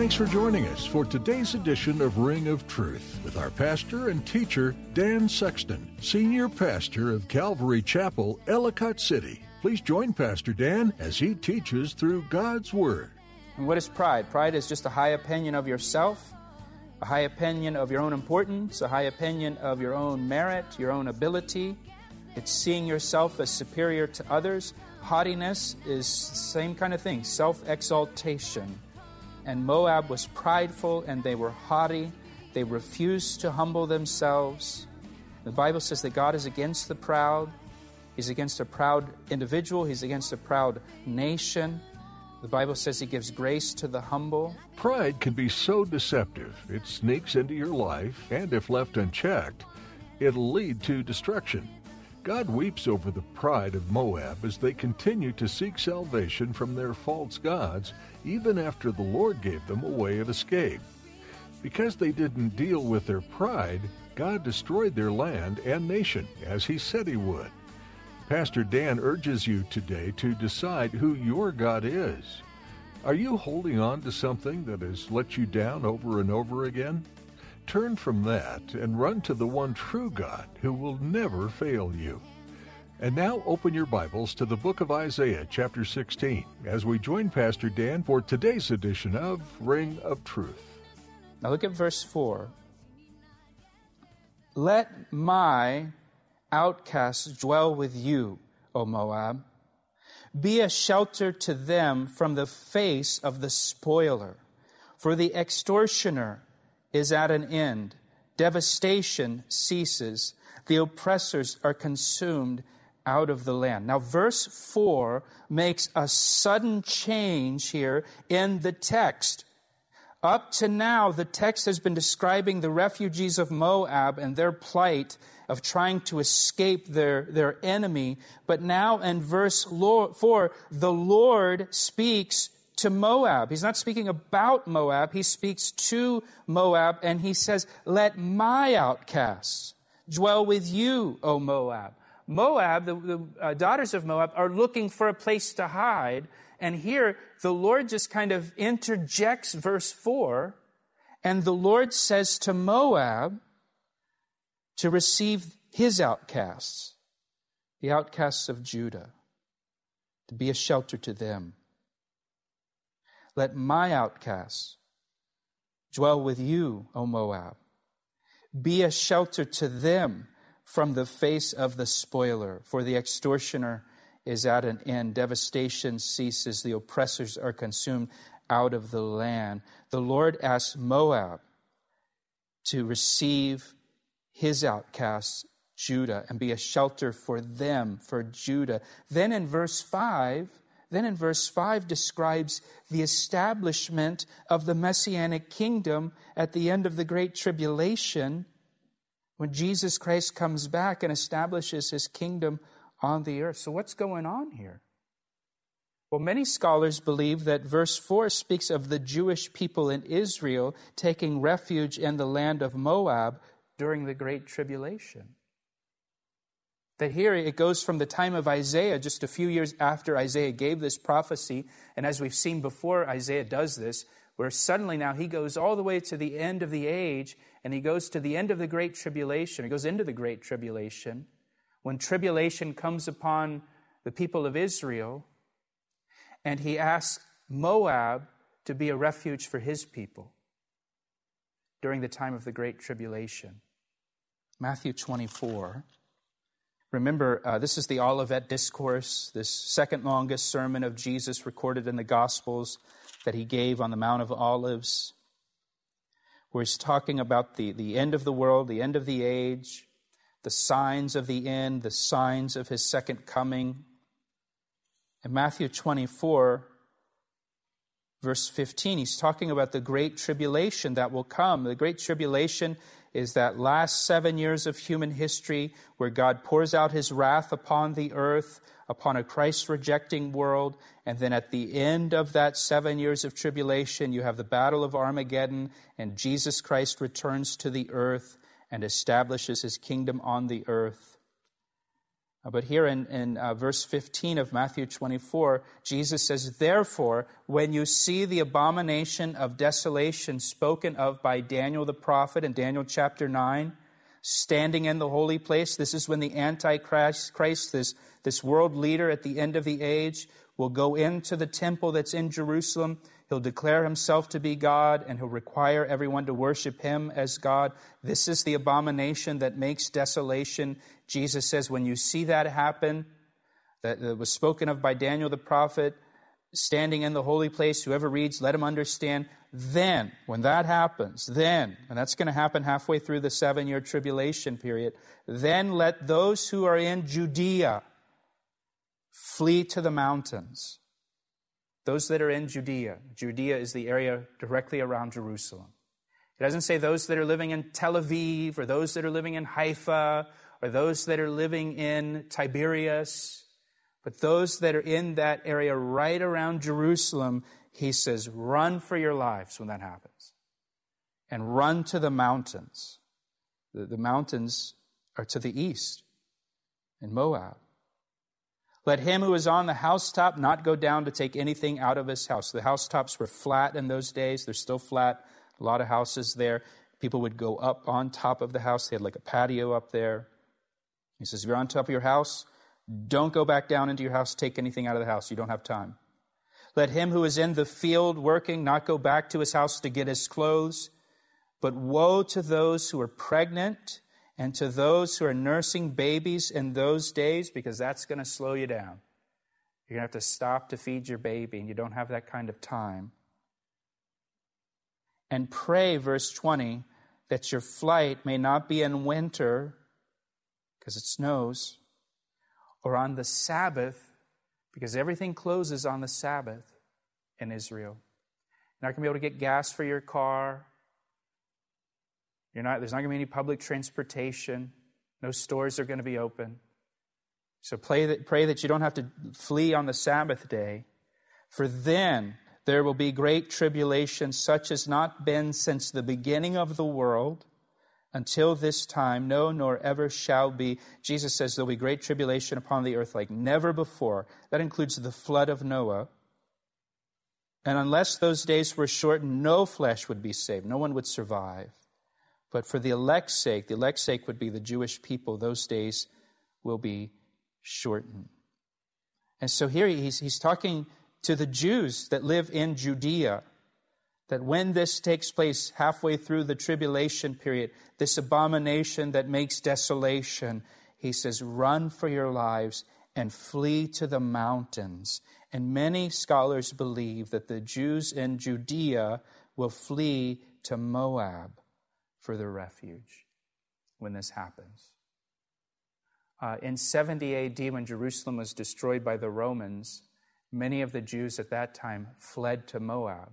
Thanks for joining us for today's edition of Ring of Truth with our pastor and teacher, Dan Sexton, senior pastor of Calvary Chapel, Ellicott City. Please join Pastor Dan as he teaches through God's Word. And what is pride? Pride is just a high opinion of yourself, a high opinion of your own importance, a high opinion of your own merit, your own ability. It's seeing yourself as superior to others. Haughtiness is the same kind of thing, self exaltation. And Moab was prideful and they were haughty. They refused to humble themselves. The Bible says that God is against the proud. He's against a proud individual. He's against a proud nation. The Bible says He gives grace to the humble. Pride can be so deceptive, it sneaks into your life, and if left unchecked, it'll lead to destruction. God weeps over the pride of Moab as they continue to seek salvation from their false gods, even after the Lord gave them a way of escape. Because they didn't deal with their pride, God destroyed their land and nation, as He said He would. Pastor Dan urges you today to decide who your God is. Are you holding on to something that has let you down over and over again? Turn from that and run to the one true God who will never fail you. And now open your Bibles to the book of Isaiah, chapter 16, as we join Pastor Dan for today's edition of Ring of Truth. Now look at verse 4. Let my outcasts dwell with you, O Moab. Be a shelter to them from the face of the spoiler, for the extortioner is at an end. Devastation ceases. The oppressors are consumed out of the land. Now, verse 4 makes a sudden change here in the text. Up to now, the text has been describing the refugees of Moab and their plight of trying to escape their, their enemy. But now in verse 4, the Lord speaks to Moab. He's not speaking about Moab, he speaks to Moab, and he says, Let my outcasts dwell with you, O Moab. Moab, the, the uh, daughters of Moab, are looking for a place to hide. And here, the Lord just kind of interjects verse 4, and the Lord says to Moab to receive his outcasts, the outcasts of Judah, to be a shelter to them. Let my outcasts dwell with you, O Moab. Be a shelter to them from the face of the spoiler, for the extortioner is at an end. Devastation ceases, the oppressors are consumed out of the land. The Lord asks Moab to receive his outcasts, Judah, and be a shelter for them, for Judah. Then in verse 5, then in verse 5 describes the establishment of the messianic kingdom at the end of the great tribulation when Jesus Christ comes back and establishes his kingdom on the earth. So, what's going on here? Well, many scholars believe that verse 4 speaks of the Jewish people in Israel taking refuge in the land of Moab during the Great Tribulation. That here it goes from the time of Isaiah, just a few years after Isaiah gave this prophecy, and as we've seen before, Isaiah does this, where suddenly now he goes all the way to the end of the age, and he goes to the end of the Great Tribulation. He goes into the Great Tribulation. When tribulation comes upon the people of Israel, and he asks Moab to be a refuge for his people during the time of the Great Tribulation. Matthew 24. Remember, uh, this is the Olivet Discourse, this second longest sermon of Jesus recorded in the Gospels that he gave on the Mount of Olives, where he's talking about the, the end of the world, the end of the age, the signs of the end, the signs of his second coming. In Matthew 24, verse 15, he's talking about the great tribulation that will come. The great tribulation is that last seven years of human history where God pours out his wrath upon the earth, upon a Christ rejecting world. And then at the end of that seven years of tribulation, you have the battle of Armageddon, and Jesus Christ returns to the earth and establishes his kingdom on the earth. Uh, but here in, in uh, verse 15 of Matthew 24, Jesus says, Therefore, when you see the abomination of desolation spoken of by Daniel the prophet in Daniel chapter 9, standing in the holy place, this is when the Antichrist, Christ, this, this world leader at the end of the age, will go into the temple that's in Jerusalem. He'll declare himself to be God and he'll require everyone to worship him as God. This is the abomination that makes desolation. Jesus says, when you see that happen, that, was spoken of by Daniel the prophet, standing in the holy place, whoever reads, let him understand. Then, when that happens, then, and that's going to happen halfway through the seven year tribulation period, then let those who are in Judea flee to the mountains. Those that are in Judea, Judea is the area directly around Jerusalem. It doesn't say those that are living in Tel Aviv or those that are living in Haifa or those that are living in Tiberias, but those that are in that area right around Jerusalem, he says, run for your lives when that happens. And run to the mountains. The, the mountains are to the east in Moab. Let him who is on the housetop not go down to take anything out of his house. The housetops were flat in those days. They're still flat. A lot of houses there. People would go up on top of the house. They had like a patio up there. He says, if you're on top of your house, don't go back down into your house, take anything out of the house. You don't have time. Let him who is in the field working not go back to his house to get his clothes. But woe to those who are pregnant and to those who are nursing babies in those days, because that's going to slow you down. You're going to have to stop to feed your baby, and you don't have that kind of time. And pray, verse 20, that your flight may not be in winter because it snows, or on the Sabbath, because everything closes on the Sabbath in Israel. You're not going to be able to get gas for your car. Not, there's not going to be any public transportation. No stores are going to be open. So pray that, pray that you don't have to flee on the Sabbath day. For then there will be great tribulation, such as not been since the beginning of the world until this time, no, nor ever shall be. Jesus says there'll be great tribulation upon the earth like never before. That includes the flood of Noah. And unless those days were shortened, no flesh would be saved. No one would survive. But for the elect's sake, the elect's sake would be the Jewish people, those days will be shortened. And so here he's, he's talking to the Jews that live in Judea that when this takes place halfway through the tribulation period, this abomination that makes desolation, he says, run for your lives and flee to the mountains. And many scholars believe that the Jews in Judea will flee to Moab for their refuge when this happens. Uh, in 70 AD, when Jerusalem was destroyed by the Romans, many of the Jews at that time fled to Moab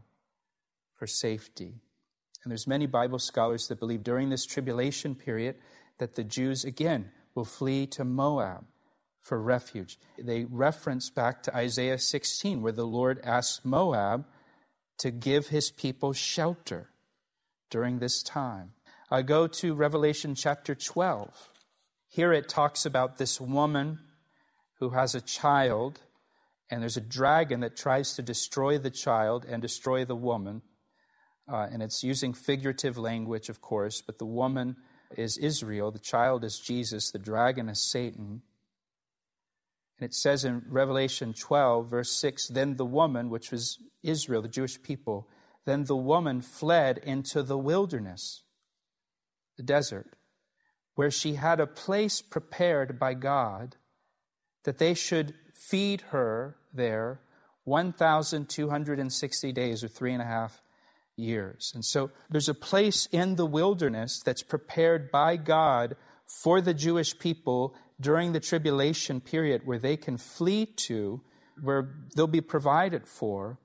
for safety. And there's many Bible scholars that believe during this tribulation period that the Jews again will flee to Moab for refuge. They reference back to Isaiah 16 where the Lord asks Moab to give his people shelter during this time. I go to Revelation chapter 12. Here it talks about this woman who has a child, and there's a dragon that tries to destroy the child and destroy the woman. Uh, and it's using figurative language, of course, but the woman is Israel, the child is Jesus, the dragon is Satan. And it says in Revelation 12, verse 6 Then the woman, which was Israel, the Jewish people, then the woman fled into the wilderness, the desert, where she had a place prepared by God that they should feed her there 1,260 days or three and a half years. And so there's a place in the wilderness that's prepared by God for the Jewish people during the tribulation period where they can flee to, where they'll be provided for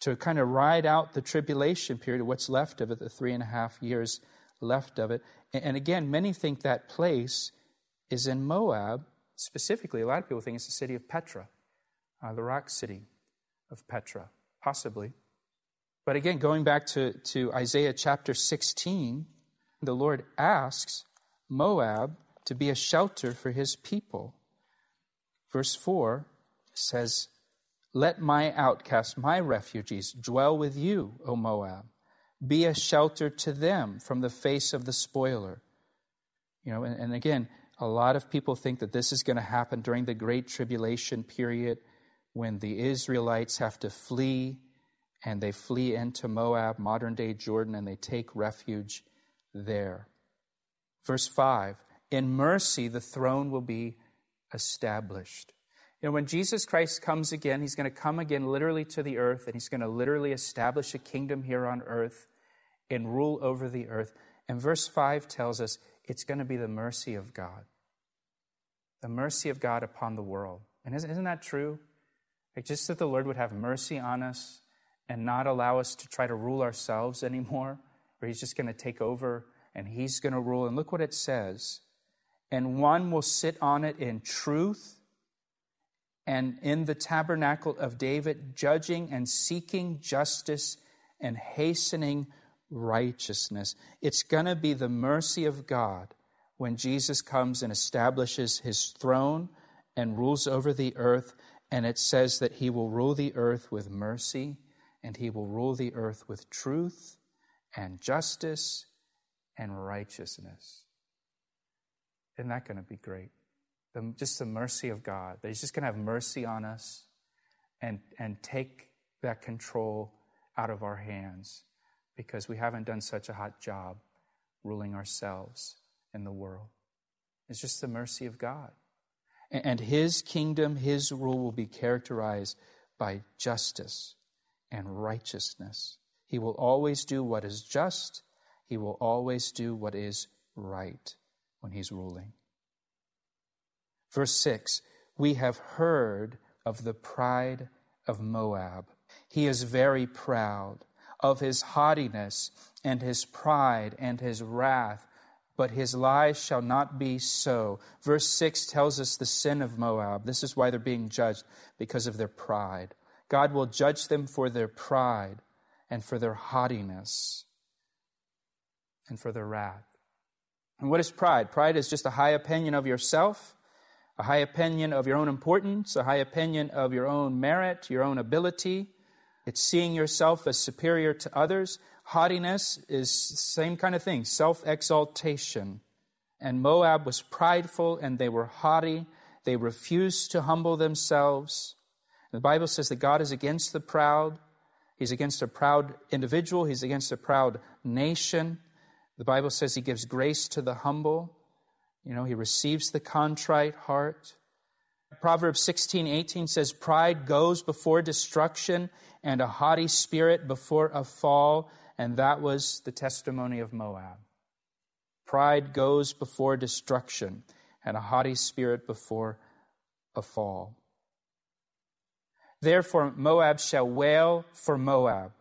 to kind of ride out the tribulation period, what's left of it, the three and a half years left of it. And again, many think that place is in Moab. Specifically, a lot of people think it's the city of Petra, uh, the rock city of Petra, possibly. But again, going back to, to Isaiah chapter 16, the Lord asks Moab to be a shelter for his people. Verse 4 says, Let my outcasts, my refugees, dwell with you, O Moab. Be a shelter to them from the face of the spoiler. You know, and, and again, a lot of people think that this is going to happen during the Great Tribulation period when the Israelites have to flee and they flee into Moab, modern day Jordan, and they take refuge there. Verse 5 In mercy, the throne will be established. You know, when Jesus Christ comes again, he's going to come again literally to the earth, and he's going to literally establish a kingdom here on earth and rule over the earth. And verse 5 tells us it's going to be the mercy of God. The mercy of God upon the world. And isn't, that true? Like just that the Lord would have mercy on us and not allow us to try to rule ourselves anymore, or He's just going to take over and He's going to rule. And look what it says. And one will sit on it in truth and in the tabernacle of David, judging and seeking justice and hastening righteousness. It's going to be the mercy of God when Jesus comes and establishes his throne and rules over the earth. And it says that he will rule the earth with mercy and he will rule the earth with truth and justice and righteousness. Isn't that going to be great? The, just the mercy of God, that he's just going to have mercy on us and, and take that control out of our hands because we haven't done such a hot job ruling ourselves in the world. It's just the mercy of God. And his kingdom, his rule will be characterized by justice and righteousness. He will always do what is just, he will always do what is right when he's ruling. Verse 6 We have heard of the pride of Moab. He is very proud of his haughtiness and his pride and his wrath but his lies shall not be so. Verse 6 tells us the sin of Moab. This is why they're being judged, because of their pride. God will judge them for their pride and for their haughtiness and for their wrath. And what is pride? Pride is just a high opinion of yourself, a high opinion of your own importance, a high opinion of your own merit, your own ability. It's seeing yourself as superior to others. Haughtiness is same kind of thing, self exaltation. And Moab was prideful and they were haughty. They refused to humble themselves. The Bible says that God is against the proud. He's against a proud individual. He's against a proud nation. The Bible says he gives grace to the humble. You know, he receives the contrite heart. Proverbs 16, 18 says, Pride goes before destruction and a haughty spirit before a fall and that was the testimony of Moab. Pride goes before destruction, and a haughty spirit before a fall. Therefore, Moab shall wail for Moab.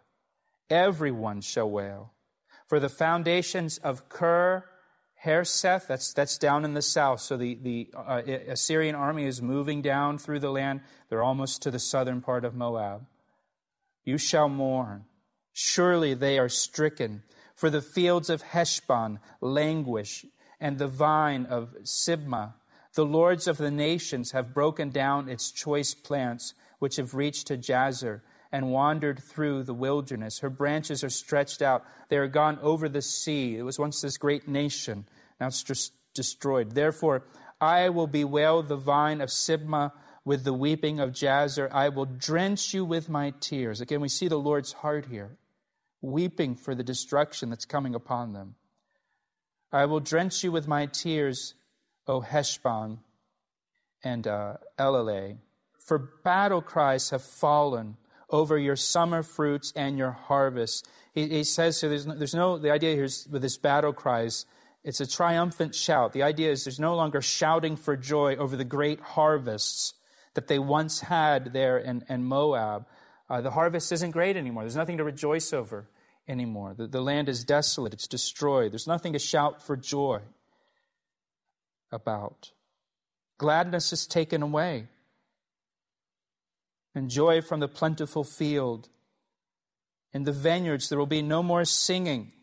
Everyone shall wail. For the foundations of Kir, Hareseth, that's, that's down in the south. So the, the uh, Assyrian army is moving down through the land. They're almost to the southern part of Moab. You shall mourn. Surely they are stricken. For the fields of Heshbon languish, and the vine of Sibmah. The lords of the nations have broken down its choice plants, which have reached to Jazer and wandered through the wilderness. Her branches are stretched out. They are gone over the sea. It was once this great nation. Now it's just destroyed. Therefore, I will bewail the vine of Sibmah with the weeping of Jazer. I will drench you with my tears. Again, we see the Lord's heart here weeping for the destruction that's coming upon them. I will drench you with my tears, O Heshbon and uh, Elealeh. For battle cries have fallen over your summer fruits and your harvest. He, he says so there's no, there's no, the idea here is with this battle cries, it's a triumphant shout. The idea is there's no longer shouting for joy over the great harvests that they once had there in, in Moab. Uh, the harvest isn't great anymore. There's nothing to rejoice over anymore. The, the land is desolate, it's destroyed. There's nothing to shout for joy about. Gladness is taken away, and joy from the plentiful field. In the vineyards, there will be no more singing,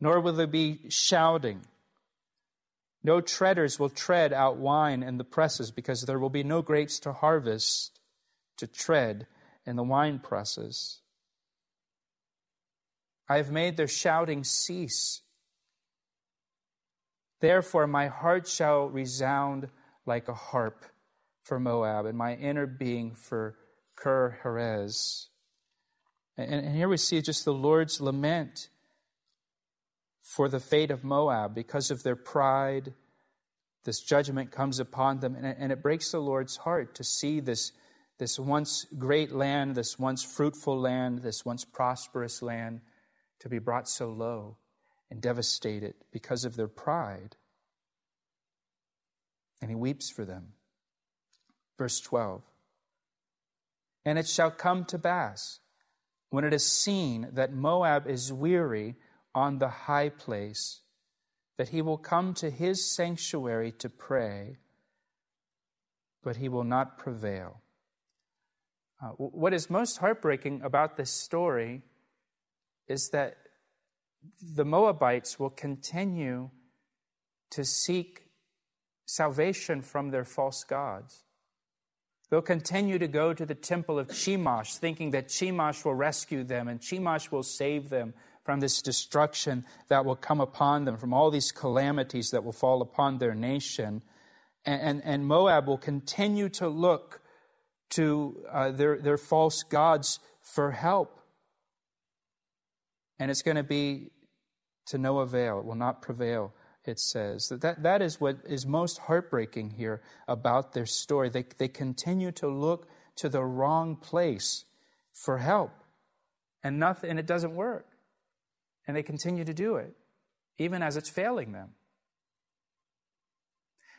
nor will there be shouting. No treaders will tread out wine in the presses, because there will be no grapes to harvest to tread in the wine presses. I have made their shouting cease. Therefore, my heart shall resound like a harp for Moab, and my inner being for Kir Heres. And, and here we see just the Lord's lament for the fate of Moab because of their pride. This judgment comes upon them, and and it breaks the Lord's heart to see this, this once great land, this once fruitful land, this once prosperous land to be brought so low and devastated because of their pride. And he weeps for them. Verse 12 And it shall come to pass, when it is seen that Moab is weary on the high place, that he will come to his sanctuary to pray, but he will not prevail. Uh, what is most heartbreaking about this story is that the Moabites will continue to seek salvation from their false gods. They'll continue to go to the temple of Chemosh, thinking that Chemosh will rescue them and Chemosh will save them from this destruction that will come upon them, from all these calamities that will fall upon their nation. And, and, and Moab will continue to look to uh, their, their false gods for help. And it's going to be to no avail. It will not prevail, it says. That, that is what is most heartbreaking here about their story. They, they continue to look to the wrong place for help, and, nothing, and it doesn't work. And they continue to do it, even as it's failing them.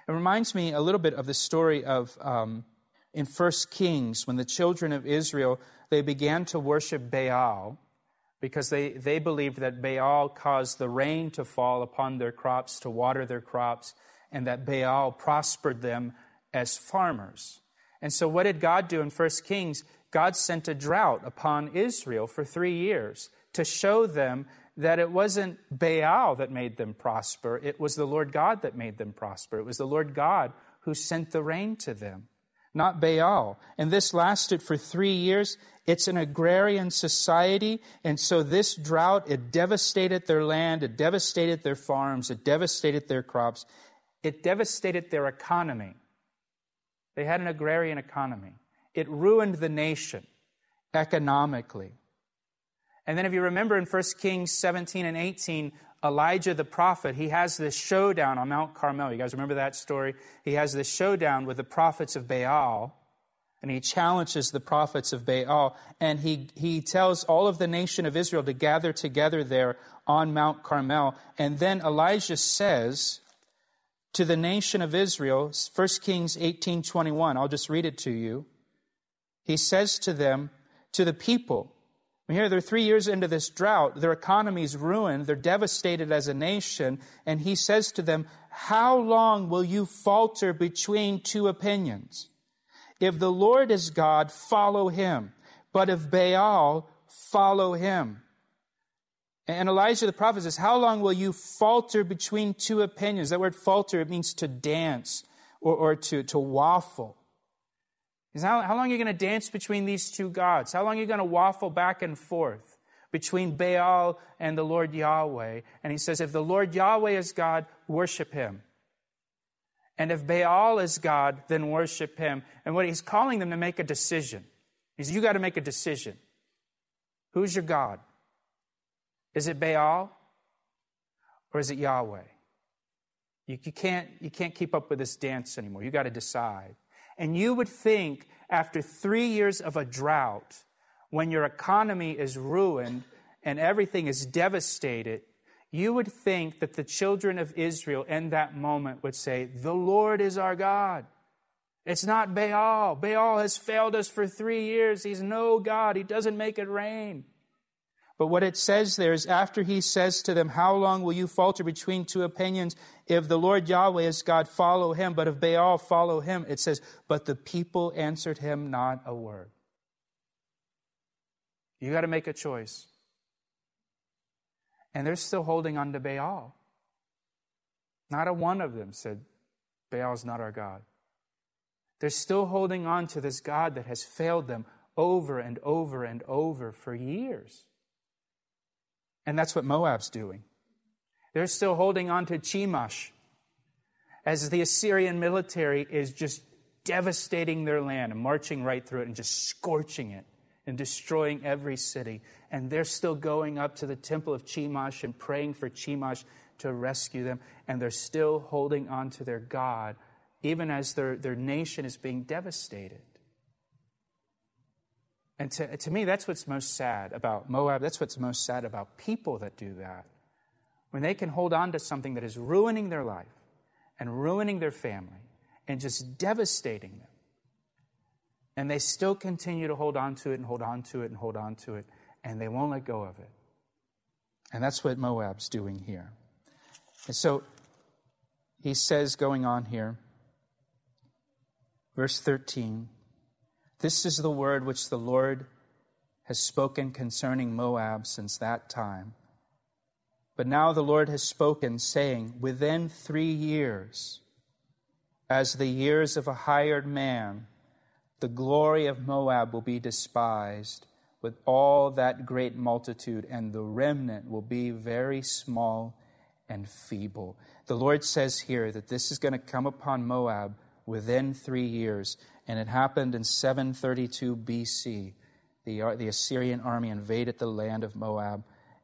It reminds me a little bit of the story of um, in First Kings when the children of Israel they began to worship Baal because they, they believed that Baal caused the rain to fall upon their crops, to water their crops, and that Baal prospered them as farmers. And so, what did God do in 1 Kings? God sent a drought upon Israel for three years to show them that it wasn't Baal that made them prosper, it was the Lord God that made them prosper. It was the Lord God who sent the rain to them, not Baal. And this lasted for three years, it's an agrarian society, and so this drought, it devastated their land, it devastated their farms, it devastated their crops, it devastated their economy. They had an agrarian economy. It ruined the nation economically. And then, if you remember in 1 Kings 17 and 18, Elijah the prophet, he has this showdown on Mount Carmel. You guys remember that story? He has this showdown with the prophets of Baal and he challenges the prophets of Baal, and he, he tells all of the nation of Israel to gather together there on Mount Carmel. And then Elijah says to the nation of Israel, 1 Kings 18:21, I'll just read it to you. He says to them, to the people, here they're three years into this drought, their economy's ruined, they're devastated as a nation, and he says to them, How long will you falter between two opinions? If the Lord is God, follow him. But if Baal, follow him. And Elijah the prophet says, How long will you falter between two opinions? That word falter, it means to dance or, or to, to waffle. How, how long are you going to dance between these two gods? How long are you going to waffle back and forth between Baal and the Lord Yahweh? And he says, If the Lord Yahweh is God, worship him. And if Baal is God, then worship him. And what he's calling them to make a decision. He says, You got to make a decision. Who's your God? Is it Baal? or is it Yahweh? You, you, can't, you can't keep up with this dance anymore. You got to decide. And you would think after three years of a drought, when your economy is ruined and everything is devastated, you would think that the children of Israel in that moment would say, The Lord is our God. It's not Baal. Baal has failed us for three years. He's no God. He doesn't make it rain. But what it says there is after he says to them, How long will you falter between two opinions? If the Lord Yahweh is God, follow him. But if Baal, follow him. It says, But the people answered him not a word. You got to make a choice. And they're still holding on to Baal. Not a one of them said, Baal's not our God. They're still holding on to this God that has failed them over and over and over for years. And that's what Moab's doing. They're still holding on to Chemosh as the Assyrian military is just devastating their land and marching right through it and just scorching it and destroying every city. And they're still going up to the temple of Chemosh and praying for Chemosh to rescue them. And they're still holding on to their God, even as their, their nation is being devastated. And to, to me, that's what's most sad about Moab. That's what's most sad about people that do that. When they can hold on to something that is ruining their life and ruining their family and just devastating them. And they still continue to hold on to it and hold on to it and hold on to it, and they won't let go of it. And that's what Moab's doing here. And so he says, going on here, verse 13. This is the word which the Lord has spoken concerning Moab since that time. But now the Lord has spoken, saying, Within three years, as the years of a hired man, the glory of Moab will be despised with all that great multitude, and the remnant will be very small and feeble. The Lord says here that this is going to come upon Moab within three years. And it happened in 732 BC. The, the Assyrian army invaded the land of Moab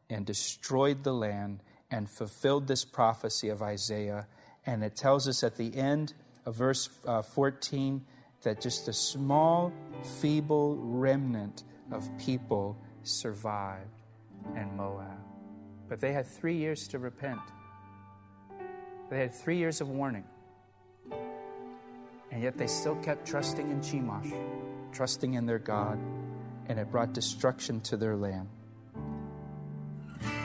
and destroyed the land and fulfilled this prophecy of Isaiah. And it tells us at the end of verse uh, 14 that just a small, feeble remnant of people survived in Moab. But they had three years to repent, they had three years of warning. And yet they still kept trusting in Chemosh, trusting in their God, and it brought destruction to their land.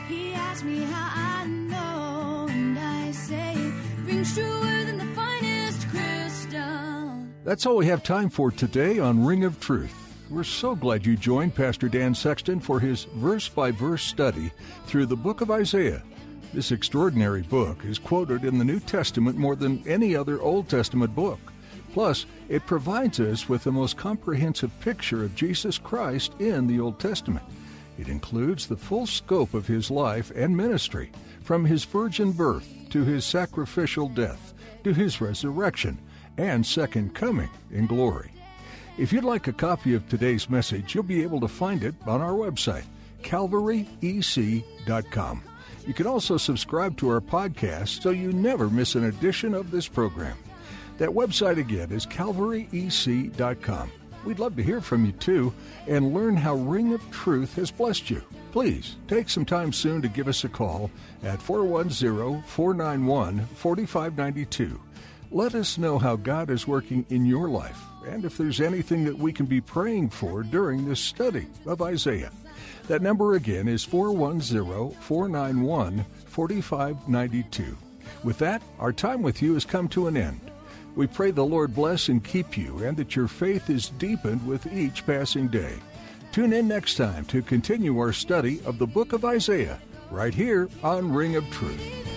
He asked me how I know, and I say it rings truer than the finest crystal. That's all we have time for today on Ring of Truth. We're so glad you joined Pastor Dan Sexton for his verse by verse study through the book of Isaiah. This extraordinary book is quoted in the New Testament more than any other Old Testament book. Plus, it provides us with the most comprehensive picture of Jesus Christ in the Old Testament. It includes the full scope of his life and ministry, from his virgin birth to his sacrificial death to his resurrection and second coming in glory. If you'd like a copy of today's message, you'll be able to find it on our website, calvaryec.com. You can also subscribe to our podcast so you never miss an edition of this program. That website again is calvaryec.com. We'd love to hear from you too and learn how Ring of Truth has blessed you. Please take some time soon to give us a call at 410 491 4592. Let us know how God is working in your life and if there's anything that we can be praying for during this study of Isaiah. That number again is 410 491 4592. With that, our time with you has come to an end. We pray the Lord bless and keep you and that your faith is deepened with each passing day. Tune in next time to continue our study of the book of Isaiah right here on Ring of Truth.